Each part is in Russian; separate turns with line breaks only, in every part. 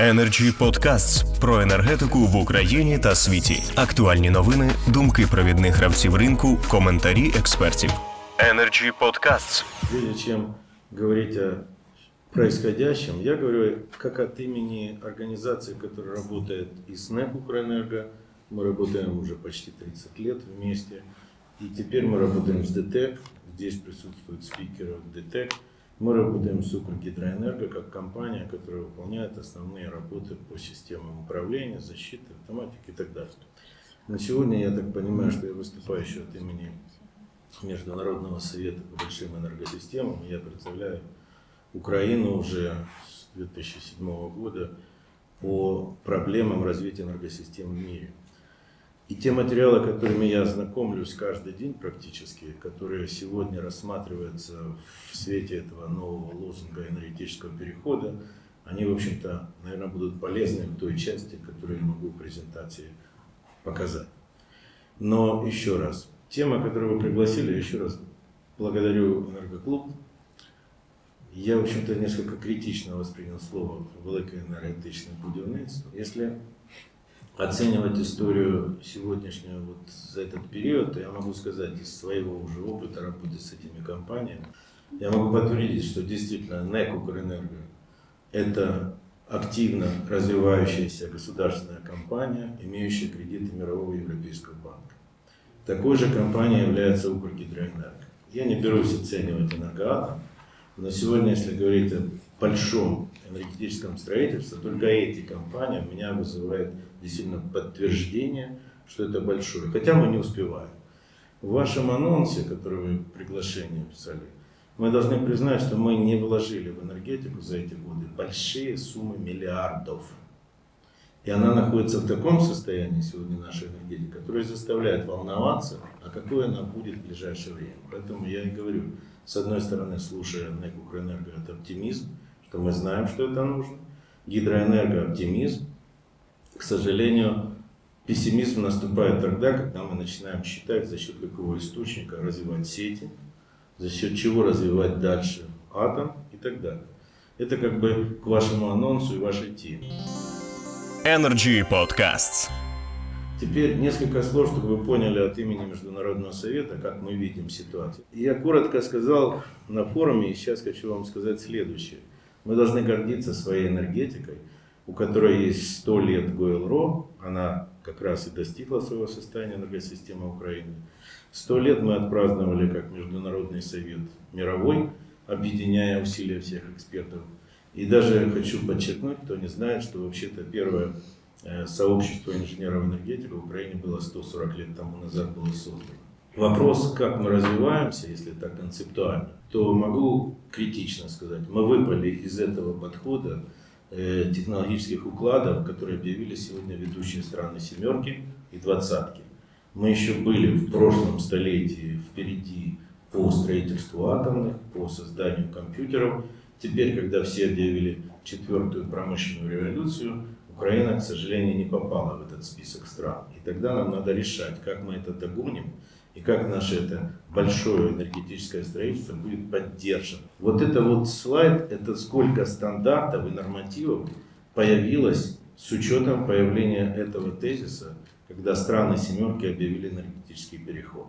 Energy Podcasts про енергетику в Україні та світі. Актуальні новини, думки провідних гравців ринку, коментарі експертів. Energy Podcasts.
Прежде чем говорить о происходящем, я говорю как от имени организации, которая работает и с НЭК Укрэнерго. Мы работаем уже почти 30 лет вместе. И теперь мы работаем с ДТЭК. Здесь присутствуют спикеры ДТЭК. Мы работаем с Укргидроэнерго как компания, которая выполняет основные работы по системам управления, защиты, автоматики и так далее. На сегодня я так понимаю, что я выступаю еще от имени Международного совета по большим энергосистемам. Я представляю Украину уже с 2007 года по проблемам развития энергосистем в мире. И те материалы, которыми я знакомлюсь каждый день практически, которые сегодня рассматриваются в свете этого нового лозунга энергетического перехода, они, в общем-то, наверное, будут полезны в той части, которую я могу в презентации показать. Но еще раз, тема, которую вы пригласили, еще раз благодарю Энергоклуб. Я, в общем-то, несколько критично воспринял слово «велике енергетичне будівництво». Если оценивать историю сегодняшнюю вот за этот период, я могу сказать из своего уже опыта работы с этими компаниями, я могу подтвердить, что действительно НЭК Укрэнерго – это активно развивающаяся государственная компания, имеющая кредиты Мирового Европейского банка. Такой же компанией является Укргидроэнерго. Я не берусь оценивать энергоатом, но сегодня, если говорить о большом энергетическом строительстве, только эти компании меня вызывают действительно подтверждение, что это большое. Хотя мы не успеваем. В вашем анонсе, который вы приглашение писали, мы должны признать, что мы не вложили в энергетику за эти годы большие суммы миллиардов. И она находится в таком состоянии сегодня, наша энергетика, которая заставляет волноваться, а какой она будет в ближайшее время. Поэтому я и говорю, с одной стороны, слушая НЭК Укрэнерго, это оптимизм, что мы знаем, что это нужно. Гидроэнерго – оптимизм. К сожалению, пессимизм наступает тогда, когда мы начинаем считать, за счет какого источника развивать сети, за счет чего развивать дальше атом и так далее. Это как бы к вашему анонсу и вашей теме.
Energy Podcasts.
Теперь несколько слов, чтобы вы поняли от имени Международного совета, как мы видим ситуацию. Я коротко сказал на форуме, и сейчас хочу вам сказать следующее. Мы должны гордиться своей энергетикой, у которой есть 100 лет ГОЭЛРО, она как раз и достигла своего состояния энергосистемы Украины. 100 лет мы отпраздновали как Международный совет мировой, объединяя усилия всех экспертов. И даже хочу подчеркнуть, кто не знает, что вообще-то первое Э, сообщество инженеров энергетики в Украине было 140 лет тому назад было создано. Вопрос, как мы развиваемся, если так концептуально, то могу критично сказать, мы выпали из этого подхода технологических укладов, которые объявили сегодня ведущие страны семерки и двадцатки. Мы еще были в прошлом столетии впереди по строительству атомных, по созданию компьютеров. Теперь, когда все объявили четвертую промышленную революцию, Украина, к сожалению, не попала в этот список стран. И тогда нам надо решать, как мы это догоним и как наше это большое энергетическое строительство будет поддержано. Вот это вот слайд, это сколько стандартов и нормативов появилось с учетом появления этого тезиса, когда страны семерки объявили энергетический переход.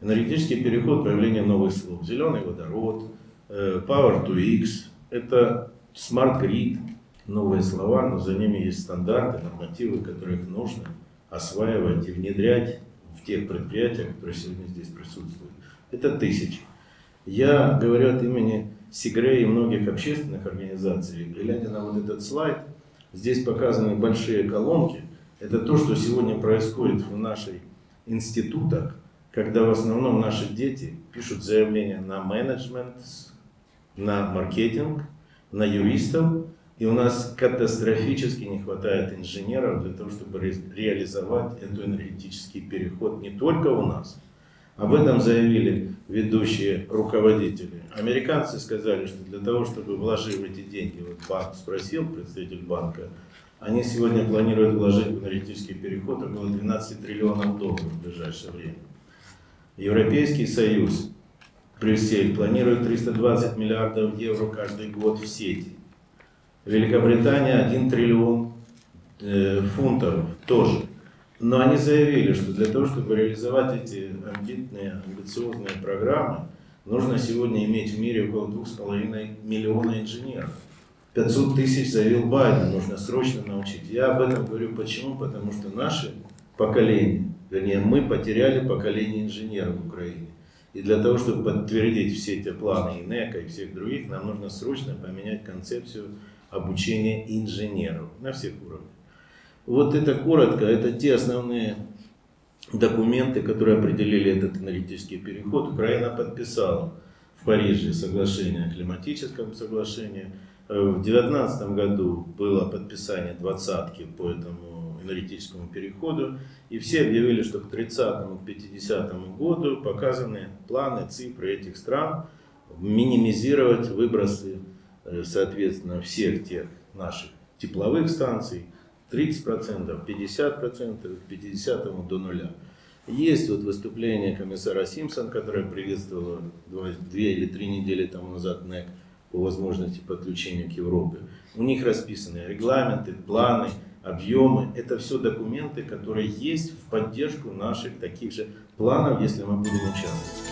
Энергетический переход, появление новых слов. Зеленый водород, э, Power to X, это Smart Grid, новые слова, но за ними есть стандарты, нормативы, которые нужно осваивать и внедрять в тех предприятиях, которые сегодня здесь присутствуют. Это тысячи. Я говорю от имени Сигре и многих общественных организаций, глядя на вот этот слайд, здесь показаны большие колонки. Это то, что сегодня происходит в наших институтах, когда в основном наши дети пишут заявления на менеджмент, на маркетинг, на юристов, и у нас катастрофически не хватает инженеров для того, чтобы ре реализовать этот энергетический переход не только у нас. Об этом заявили ведущие руководители. Американцы сказали, что для того, чтобы вложить эти деньги, вот банк спросил, представитель банка, они сегодня планируют вложить в энергетический переход около 12 триллионов долларов в ближайшее время. Европейский Союз, Брюссель, планирует 320 миллиардов евро каждый год в сети. Великобритания 1 триллион э, фунтов тоже. Но они заявили, что для того, чтобы реализовать эти амбитные, амбициозные программы, нужно сегодня иметь в мире около 2,5 миллиона инженеров. 500 тысяч заявил Байден, нужно срочно научить. Я об этом говорю почему? Потому что наше поколение, вернее, мы потеряли поколение инженеров в Украине. И для того, чтобы подтвердить все эти планы ИНЕКа и всех других, нам нужно срочно поменять концепцию обучения инженеров на всех уровнях. Вот это коротко, это те основные документы, которые определили этот энергетический переход. Украина подписала в Париже соглашение о климатическом соглашении. В 2019 году было подписание двадцатки по этому энергетическому переходу. И все объявили, что к 30-50 году показаны планы, цифры этих стран минимизировать выбросы, соответственно, всех тех наших тепловых станций, 30%, 50%, к 50 до нуля. Есть вот выступление комиссара Симпсон, которое приветствовало две или три недели тому назад НЭК по возможности подключения к Европе. У них расписаны регламенты, планы, объемы. Это все документы, которые есть в поддержку наших таких же планов, если мы будем участвовать.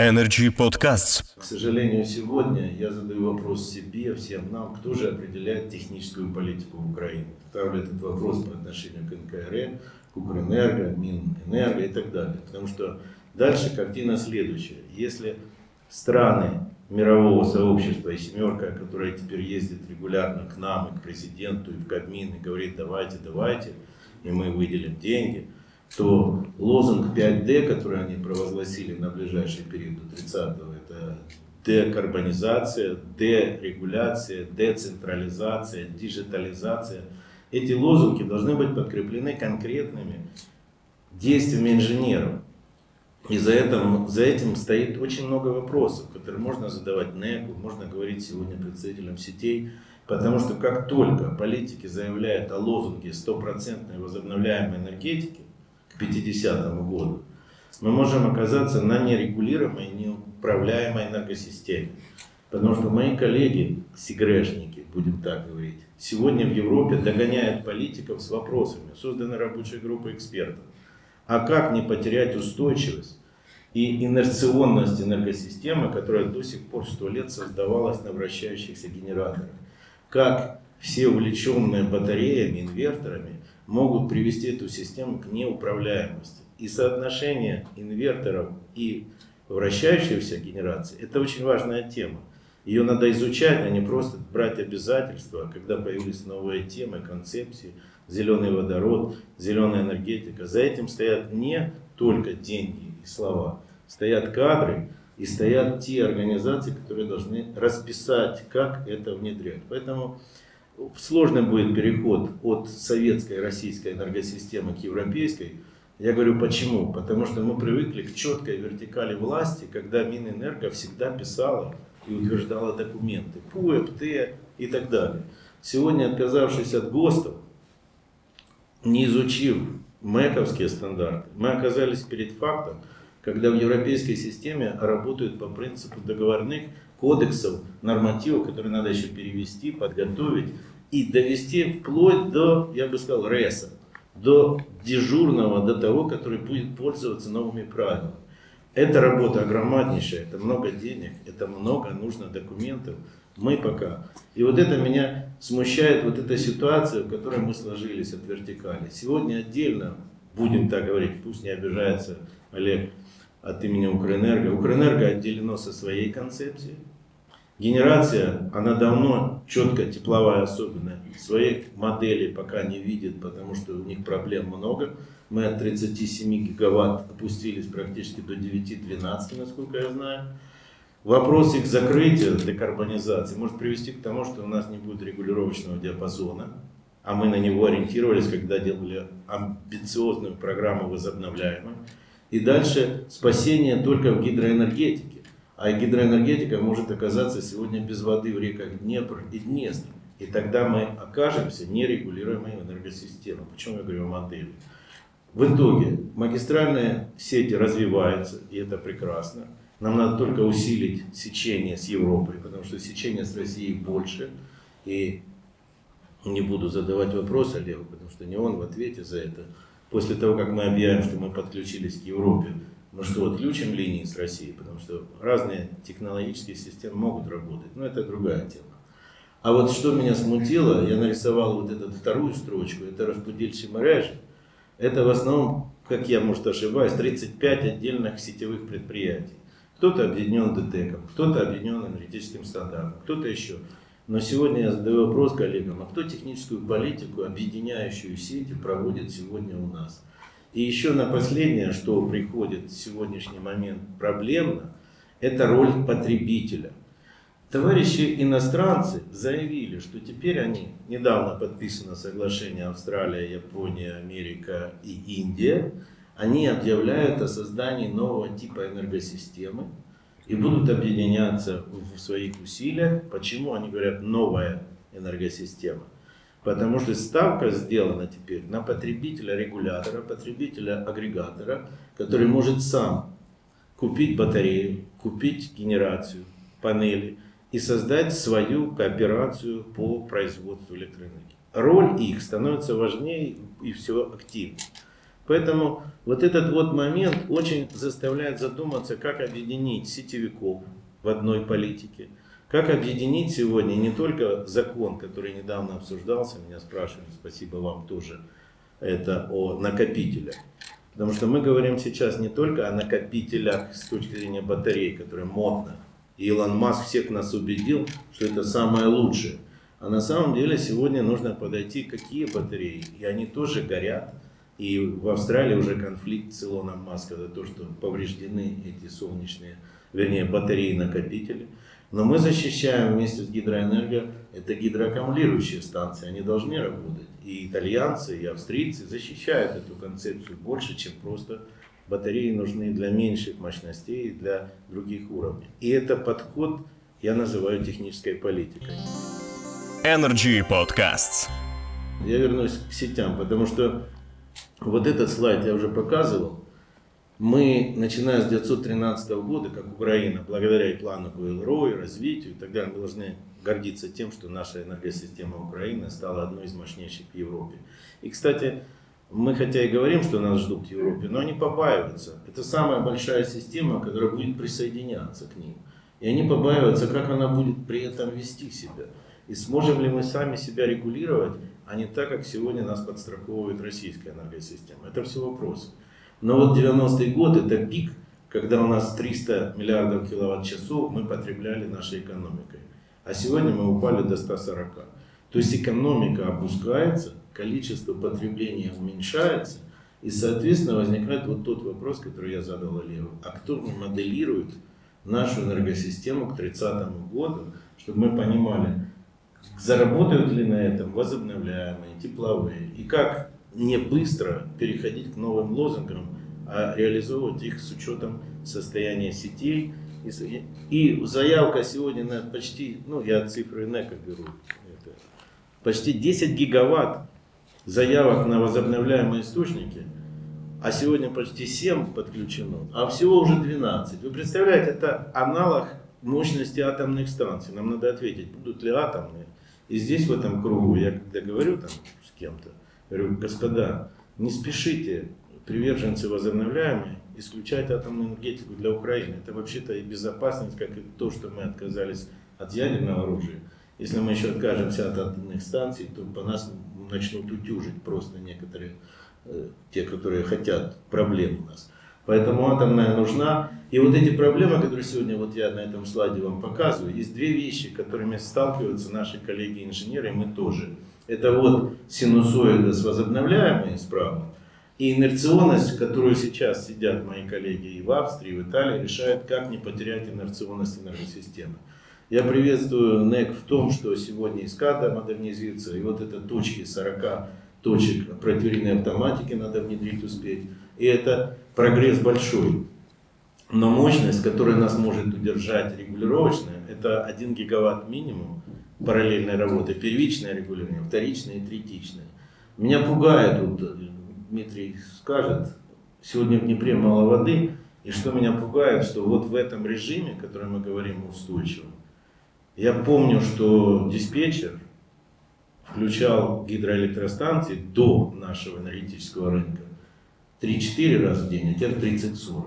Energy Podcasts.
К сожалению, сегодня я задаю вопрос себе, всем нам, кто же определяет техническую политику в Украине. Ставлю этот вопрос по отношению к НКР, к Укрэнерго, Минэнерго и так далее. Потому что дальше картина следующая. Если страны мирового сообщества и семерка, которая теперь ездит регулярно к нам и к президенту и в Кабмин и говорит давайте, давайте, и мы выделим деньги – то лозунг 5D, который они провозгласили на ближайший период до 30-го, это декарбонизация, дерегуляция, децентрализация, диджитализация. Эти лозунги должны быть подкреплены конкретными действиями инженеров. И за этим, за этим стоит очень много вопросов, которые можно задавать НЭКу, можно говорить сегодня представителям сетей, потому что как только политики заявляют о лозунге стопроцентной возобновляемой энергетики, 50 году, мы можем оказаться на нерегулируемой, неуправляемой энергосистеме. Потому что мои коллеги, сигрешники, будем так говорить, сегодня в Европе догоняют политиков с вопросами. Создана рабочая группа экспертов. А как не потерять устойчивость и инерционность энергосистемы, которая до сих пор сто лет создавалась на вращающихся генераторах? Как все увлеченные батареями, инверторами могут привести эту систему к неуправляемости. И соотношение инверторов и вращающейся генерации – это очень важная тема. Ее надо изучать, а не просто брать обязательства, когда появились новые темы, концепции, зеленый водород, зеленая энергетика. За этим стоят не только деньги и слова, стоят кадры и стоят те организации, которые должны расписать, как это внедрять. Поэтому сложный будет переход от советской российской энергосистемы к европейской. Я говорю почему? Потому что мы привыкли к четкой вертикали власти, когда Минэнерго всегда писала и утверждала документы, ПУЭП, Т и так далее. Сегодня, отказавшись от ГОСТов, не изучив МЭКовские стандарты, мы оказались перед фактом, когда в европейской системе работают по принципу договорных кодексов, нормативов, которые надо еще перевести, подготовить и довести вплоть до, я бы сказал, РЭСа, до дежурного, до того, который будет пользоваться новыми правилами. Это работа огромнейшая, это много денег, это много нужно документов. Мы пока. И вот это меня смущает, вот эта ситуация, в которой мы сложились от вертикали. Сегодня отдельно, будем так говорить, пусть не обижается Олег от имени Укрэнерго. Укрэнерго отделено со своей концепцией. Генерация, она давно четко тепловая особенная. Своих моделей пока не видит, потому что у них проблем много. Мы от 37 гигаватт опустились практически до 9-12, насколько я знаю. Вопрос их закрытия, декарбонизации, может привести к тому, что у нас не будет регулировочного диапазона, а мы на него ориентировались, когда делали амбициозную программу возобновляемой. И дальше спасение только в гидроэнергетике. А гидроэнергетика может оказаться сегодня без воды в реках Днепр и Днестр. И тогда мы окажемся нерегулируемой энергосистемой. Почему я говорю о модели? В итоге магистральные сети развиваются, и это прекрасно. Нам надо только усилить сечение с Европой, потому что сечение с Россией больше. И не буду задавать вопрос Олегу, потому что не он в ответе за это. После того, как мы объявим, что мы подключились к Европе, мы что, отключим линии с Россией? Потому что разные технологические системы могут работать, но это другая тема. А вот что меня смутило, я нарисовал вот эту вторую строчку, это распределяющие мережи. Это в основном, как я, может, ошибаюсь, 35 отдельных сетевых предприятий. Кто-то объединен ДТЭКом, кто-то объединен энергетическим стандартом, кто-то еще. Но сегодня я задаю вопрос коллегам, а кто техническую политику, объединяющую сети, проводит сегодня у нас? И еще на последнее, что приходит в сегодняшний момент проблемно, это роль потребителя. Товарищи иностранцы заявили, что теперь они, недавно подписано соглашение Австралия, Япония, Америка и Индия, они объявляют о создании нового типа энергосистемы, и будут объединяться в своих усилиях. Почему они говорят новая энергосистема? Потому что ставка сделана теперь на потребителя-регулятора, потребителя-агрегатора, который может сам купить батарею, купить генерацию, панели и создать свою кооперацию по производству электроэнергии. Роль их становится важнее и все активнее. Поэтому вот этот вот момент очень заставляет задуматься, как объединить сетевиков в одной политике, как объединить сегодня не только закон, который недавно обсуждался, меня спрашивали, спасибо вам тоже, это о накопителях. Потому что мы говорим сейчас не только о накопителях с точки зрения батарей, которые модно. И Илон Маск всех нас убедил, что это самое лучшее. А на самом деле сегодня нужно подойти, какие батареи. И они тоже горят. И в Австралии уже конфликт с Илоном Маском за то, что повреждены эти солнечные, вернее, батареи-накопители. Но мы защищаем вместе с гидроэнерго, это гидроаккумулирующие станции, они должны работать. И итальянцы, и австрийцы защищают эту концепцию больше, чем просто батареи нужны для меньших мощностей и для других уровней. И это подход я называю технической политикой.
Energy Podcasts.
Я вернусь к сетям, потому что вот этот слайд я уже показывал. Мы, начиная с 1913 года, как Украина, благодаря и плану КЛРО, и развитию и так далее, мы должны гордиться тем, что наша энергосистема Украины стала одной из мощнейших в Европе. И, кстати, мы хотя и говорим, что нас ждут в Европе, но они побаиваются. Это самая большая система, которая будет присоединяться к ним. И они побаиваются, как она будет при этом вести себя. И сможем ли мы сами себя регулировать, а не так, как сегодня нас подстраховывает российская энергосистема. Это все вопросы. Но вот 90-й год это пик, когда у нас 300 миллиардов киловатт-часов мы потребляли нашей экономикой. А сегодня мы упали до 140. То есть экономика опускается, количество потребления уменьшается, и, соответственно, возникает вот тот вопрос, который я задал Олегу. А кто моделирует нашу энергосистему к 30 году, чтобы мы понимали, заработают ли на этом возобновляемые, тепловые, и как не быстро переходить к новым лозунгам, а реализовывать их с учетом состояния сетей. И заявка сегодня на почти, ну я цифры НЭКа беру, это, почти 10 гигаватт заявок на возобновляемые источники, а сегодня почти 7 подключено, а всего уже 12. Вы представляете, это аналог мощности атомных станций. Нам надо ответить, будут ли атомные и здесь, в этом кругу, я когда говорю там с кем-то, говорю, господа, не спешите, приверженцы возобновляемые, исключать атомную энергетику для Украины. Это вообще-то и безопасность, как и то, что мы отказались от ядерного оружия. Если мы еще откажемся от атомных станций, то по нас начнут утюжить просто некоторые, э, те, которые хотят проблем у нас. Поэтому атомная нужна. И вот эти проблемы, которые сегодня вот я на этом слайде вам показываю, есть две вещи, которыми сталкиваются наши коллеги-инженеры, и мы тоже. Это вот синусоида с возобновляемой справа, и инерционность, которую сейчас сидят мои коллеги и в Австрии, и в Италии, решают, как не потерять инерционность энергосистемы. Я приветствую НЭК в том, что сегодня ИСКАДа модернизируется, и вот это точки 40 точек противирийной автоматики надо внедрить успеть. И это прогресс большой. Но мощность, которая нас может удержать регулировочная, это 1 гигаватт минимум параллельной работы, первичное регулирование, вторичное и третичное. Меня пугает, вот Дмитрий скажет, сегодня в Днепре мало воды, и что меня пугает, что вот в этом режиме, который мы говорим устойчивым, я помню, что диспетчер включал гидроэлектростанции до нашего энергетического рынка 3-4 раза в день, а теперь 30-40.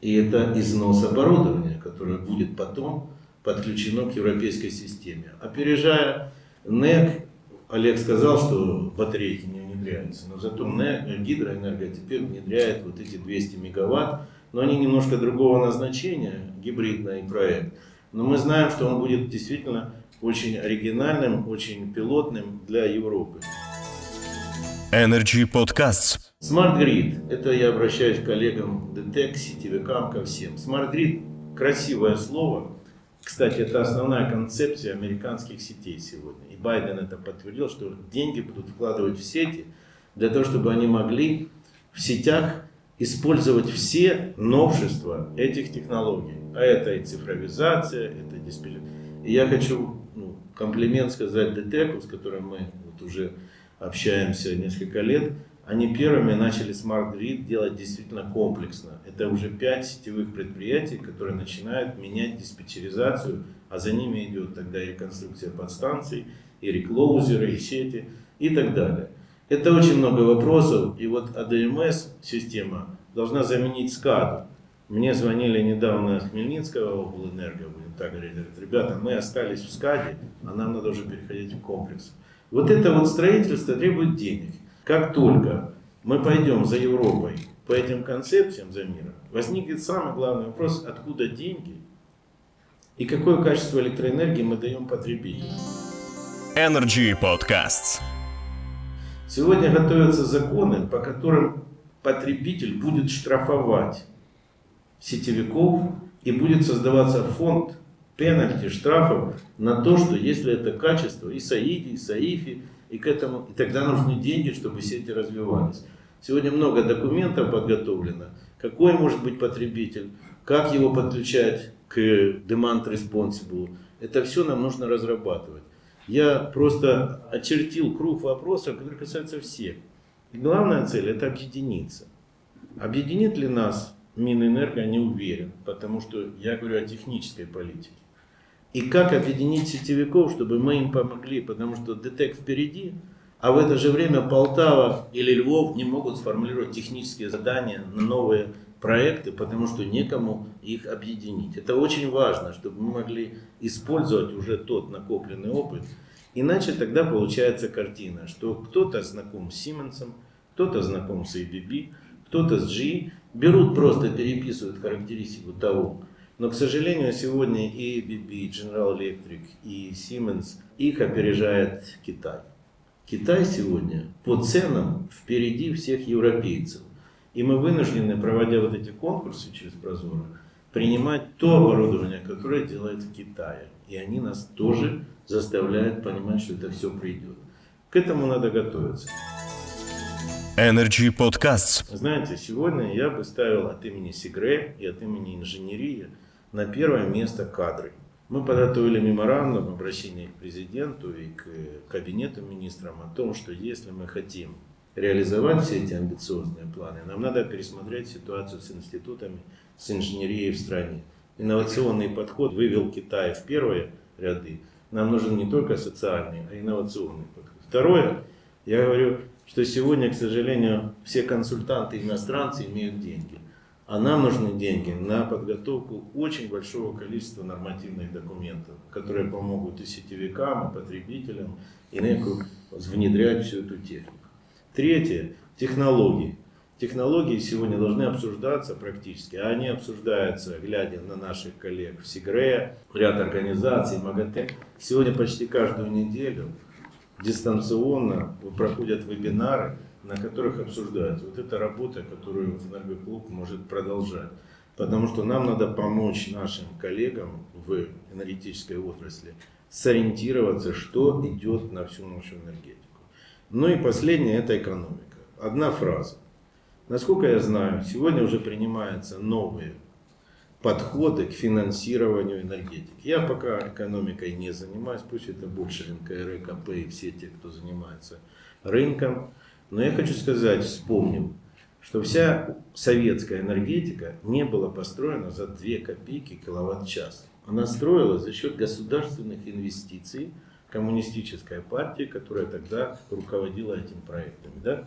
И это износ оборудования, которое будет потом подключено к европейской системе. Опережая НЭК, Олег сказал, что батарейки не внедряются, но зато НЭК, гидроэнерго теперь внедряет вот эти 200 мегаватт, но они немножко другого назначения, гибридный проект. Но мы знаем, что он будет действительно очень оригинальным, очень пилотным для Европы.
Energy Podcasts.
Smart Grid. Это я обращаюсь к коллегам DTEC, сетевикам, ко всем. Smart Grid – красивое слово. Кстати, это основная концепция американских сетей сегодня. И Байден это подтвердил, что деньги будут вкладывать в сети для того, чтобы они могли в сетях использовать все новшества этих технологий. А это и цифровизация, это дисплей. И я хочу ну, комплимент сказать ДТЭКу, с которым мы вот уже общаемся несколько лет. Они первыми начали Smart Grid делать действительно комплексно. Это уже пять сетевых предприятий, которые начинают менять диспетчеризацию, а за ними идет тогда и реконструкция подстанций, и реклоузеры, и сети, и так далее. Это очень много вопросов, и вот АДМС система должна заменить СКАДу. Мне звонили недавно с Хмельницкого облэнерго, будем так говорить, ребята, мы остались в СКАДе, а нам надо уже переходить в комплекс. Вот это вот строительство требует денег. Как только мы пойдем за Европой по этим концепциям за миром, возникнет самый главный вопрос, откуда деньги и какое качество электроэнергии мы даем потребителям.
Energy Podcasts.
Сегодня готовятся законы, по которым потребитель будет штрафовать сетевиков и будет создаваться фонд пенальти, штрафов на то, что если это качество и Саиди, и Саифи, и к этому, и тогда нужны деньги, чтобы сети развивались. Сегодня много документов подготовлено. Какой может быть потребитель, как его подключать к demand responsible. Это все нам нужно разрабатывать. Я просто очертил круг вопросов, которые касаются всех. И главная цель это объединиться. Объединит ли нас Минэнерго, не уверен, потому что я говорю о технической политике. И как объединить сетевиков, чтобы мы им помогли, потому что ДТЭК впереди, а в это же время Полтава или Львов не могут сформулировать технические задания на новые проекты, потому что некому их объединить. Это очень важно, чтобы мы могли использовать уже тот накопленный опыт. Иначе тогда получается картина, что кто-то знаком с Siemens, кто-то знаком с ABB, кто-то с GE, берут просто, переписывают характеристику того, но, к сожалению, сегодня и ABB, General Electric и Siemens, их опережает Китай. Китай сегодня по ценам впереди всех европейцев. И мы вынуждены, проводя вот эти конкурсы через Прозоро, принимать то оборудование, которое делает в Китае. И они нас тоже заставляют понимать, что это все придет. К этому надо готовиться.
Energy Podcasts.
Знаете, сегодня я бы ставил от имени Сигре и от имени инженерии на первое место кадры. Мы подготовили меморандум обращения к президенту и к кабинету министрам о том, что если мы хотим реализовать все эти амбициозные планы, нам надо пересмотреть ситуацию с институтами, с инженерией в стране. Инновационный подход вывел Китай в первые ряды. Нам нужен не только социальный, а инновационный подход. Второе, я говорю, что сегодня, к сожалению, все консультанты иностранцы имеют деньги. А нам нужны деньги на подготовку очень большого количества нормативных документов, которые помогут и сетевикам, и потребителям, и НЭКу внедрять всю эту технику. Третье – технологии. Технологии сегодня должны обсуждаться практически, а они обсуждаются, глядя на наших коллег в Сигре, ряд организаций, МАГАТЭ. Сегодня почти каждую неделю дистанционно проходят вебинары, на которых обсуждается вот эта работа, которую Энергоклуб может продолжать. Потому что нам надо помочь нашим коллегам в энергетической отрасли сориентироваться, что идет на всю нашу энергетику. Ну и последнее – это экономика. Одна фраза. Насколько я знаю, сегодня уже принимаются новые подходы к финансированию энергетики. Я пока экономикой не занимаюсь, пусть это больше НКРКП и все те, кто занимается рынком. Но я хочу сказать, вспомним, что вся советская энергетика не была построена за 2 копейки киловатт-час. Она строилась за счет государственных инвестиций коммунистическая партия, которая тогда руководила этим проектами. Да?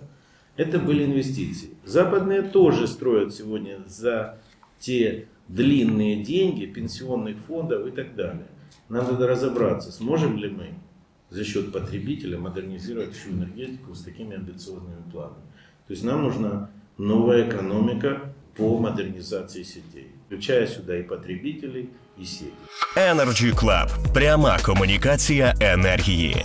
Это были инвестиции. Западные тоже строят сегодня за те длинные деньги пенсионных фондов и так далее. Надо разобраться, сможем ли мы за счет потребителя модернизировать всю энергетику с такими амбициозными планами. То есть нам нужна новая экономика по модернизации сетей, включая сюда и потребителей, і сеть.
Energy Club. пряма комунікація енергії.